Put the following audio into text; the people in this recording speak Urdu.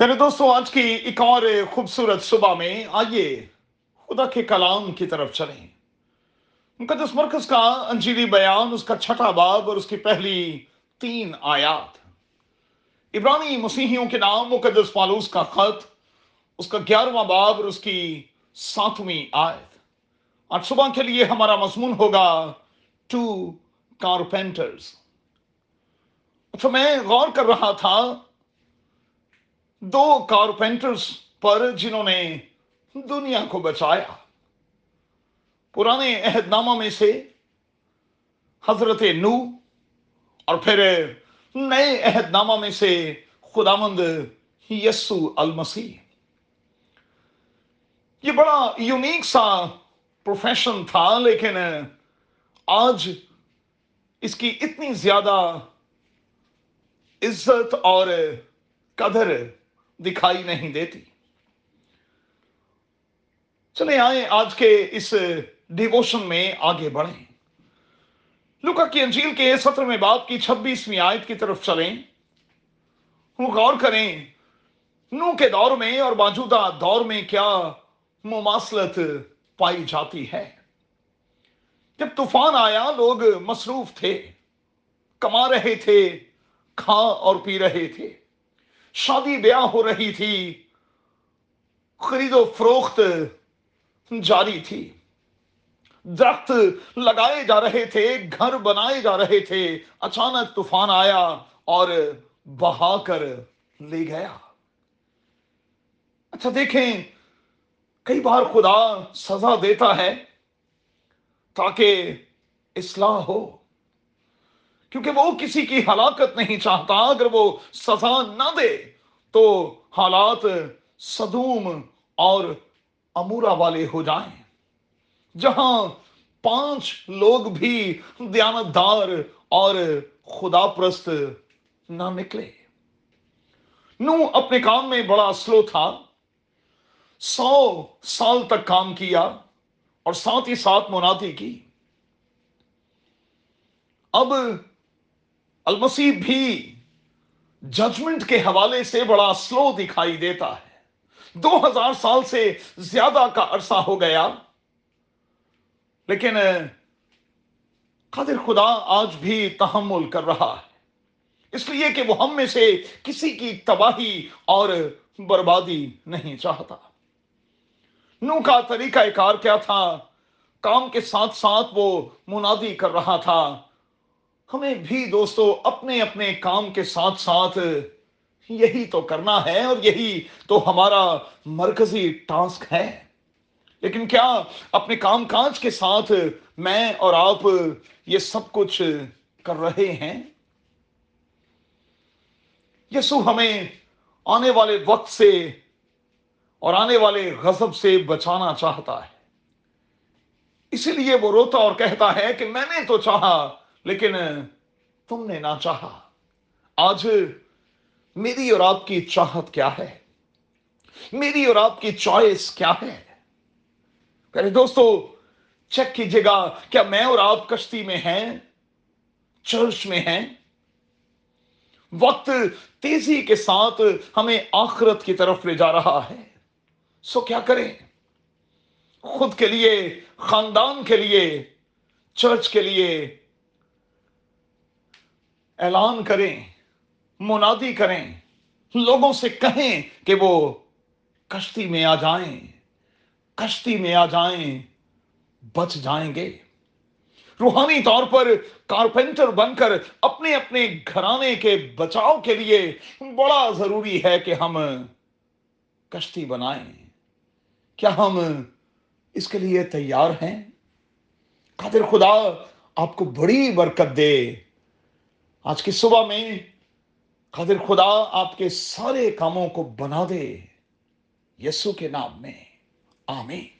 میرے دوستوں آج کی ایک اور خوبصورت صبح میں آئیے خدا کے کلام کی طرف چلیں۔ مقدس مرکز کا انجیلی بیان، اس کا چھٹا باب اور اس کی پہلی تین آیات۔ عبرانی مسیحیوں کے نام، مقدس پالوس کا خط، اس کا گیارہواں باب اور اس کی ساتویں آیت۔ آج صبح کے لیے ہمارا مضمون ہوگا ٹو کارپینٹرز۔ اچھا میں غور کر رہا تھا دو کارپینٹرز پر جنہوں نے دنیا کو بچایا۔ پرانے عہد نامہ میں سے حضرت نو اور پھر نئے عہد نامہ میں سے خدامند یسو المسیح۔ یہ بڑا یونیک سا پروفیشن تھا، لیکن آج اس کی اتنی زیادہ عزت اور قدر دکھائی نہیں دیتی۔ چلے آئیں آج کے اس ڈیووشن میں آگے بڑھیں۔ لکا کی انجیل کے سترویں باپ کی چھبیسویں آیت کی طرف چلیں۔ وہ غور کریں، نو کے دور میں اور موجودہ دور میں کیا مماثلت پائی جاتی ہے؟ جب طوفان آیا، لوگ مصروف تھے، کما رہے تھے کھا اور پی رہے تھے۔ شادی بیاہ ہو رہی تھی۔ خرید و فروخت جاری تھی۔ درخت لگائے جا رہے تھے، گھر بنائے جا رہے تھے۔ اچانک طوفان آیا اور بہا کر لے گیا۔ اچھا دیکھیں، کئی بار خدا سزا دیتا ہے تاکہ اصلاح ہو۔ کیونکہ وہ کسی کی ہلاکت نہیں چاہتا، اگر وہ سزا نہ دے تو حالات صدوم اور امورا والے ہو جائیں۔ جہاں پانچ لوگ بھی دیانتدار اور خدا پرست نہ نکلے۔ نو اپنے کام میں بڑا سلو تھا۔ سو سال تک کام کیا اور ساتھ ہی ساتھ مناتی کی۔ اب المسیح بھی ججمنٹ کے حوالے سے بڑا سلو دکھائی دیتا ہے۔ دو ہزار سال سے زیادہ کا عرصہ ہو گیا۔ لیکن، قادر خدا آج بھی تحمل کر رہا ہے۔ اس لیے کہ وہ ہم میں سے کسی کی تباہی اور بربادی نہیں چاہتا۔ نو کا طریقہ کار کیا تھا؟ کام کے ساتھ ساتھ وہ منادی کر رہا تھا۔ ہمیں بھی دوستو اپنے اپنے کام کے ساتھ ساتھ یہی تو کرنا ہے اور یہی تو ہمارا مرکزی ٹاسک ہے۔ لیکن کیا اپنے کام کاج کے ساتھ میں اور آپ یہ سب کچھ کر رہے ہیں؟ یسو ہمیں آنے والے وقت سے اور آنے والے غضب سے بچانا چاہتا ہے۔ اسی لیے وہ روتا اور کہتا ہے کہ میں نے تو چاہا لیکن تم نے نہ چاہا۔ آج میری اور آپ کی چاہت کیا ہے؟ میری اور آپ کی چوائس کیا ہے؟ پہلے دوستو، چیک کیجیے گا، کیا میں اور آپ کشتی میں ہیں؟ چرچ میں ہیں؟ وقت تیزی کے ساتھ ہمیں آخرت کی طرف لے جا رہا ہے۔ سو کیا کریں؟ خود کے لیے، خاندان کے لیے، چرچ کے لیے اعلان کریں، منادی کریں، لوگوں سے کہیں کہ وہ کشتی میں آ جائیں، کشتی میں آ جائیں، بچ جائیں گے۔ روحانی طور پر کارپینٹر بن کر اپنے اپنے گھرانے کے بچاؤ کے لیے بڑا ضروری ہے کہ ہم کشتی بنائیں۔ کیا ہم اس کے لیے تیار ہیں؟ قادر خدا آپ کو بڑی برکت دے۔ آج کی صبح میں قادر خدا آپ کے سارے کاموں کو بنا دے۔ یسو کے نام میں۔ آمین۔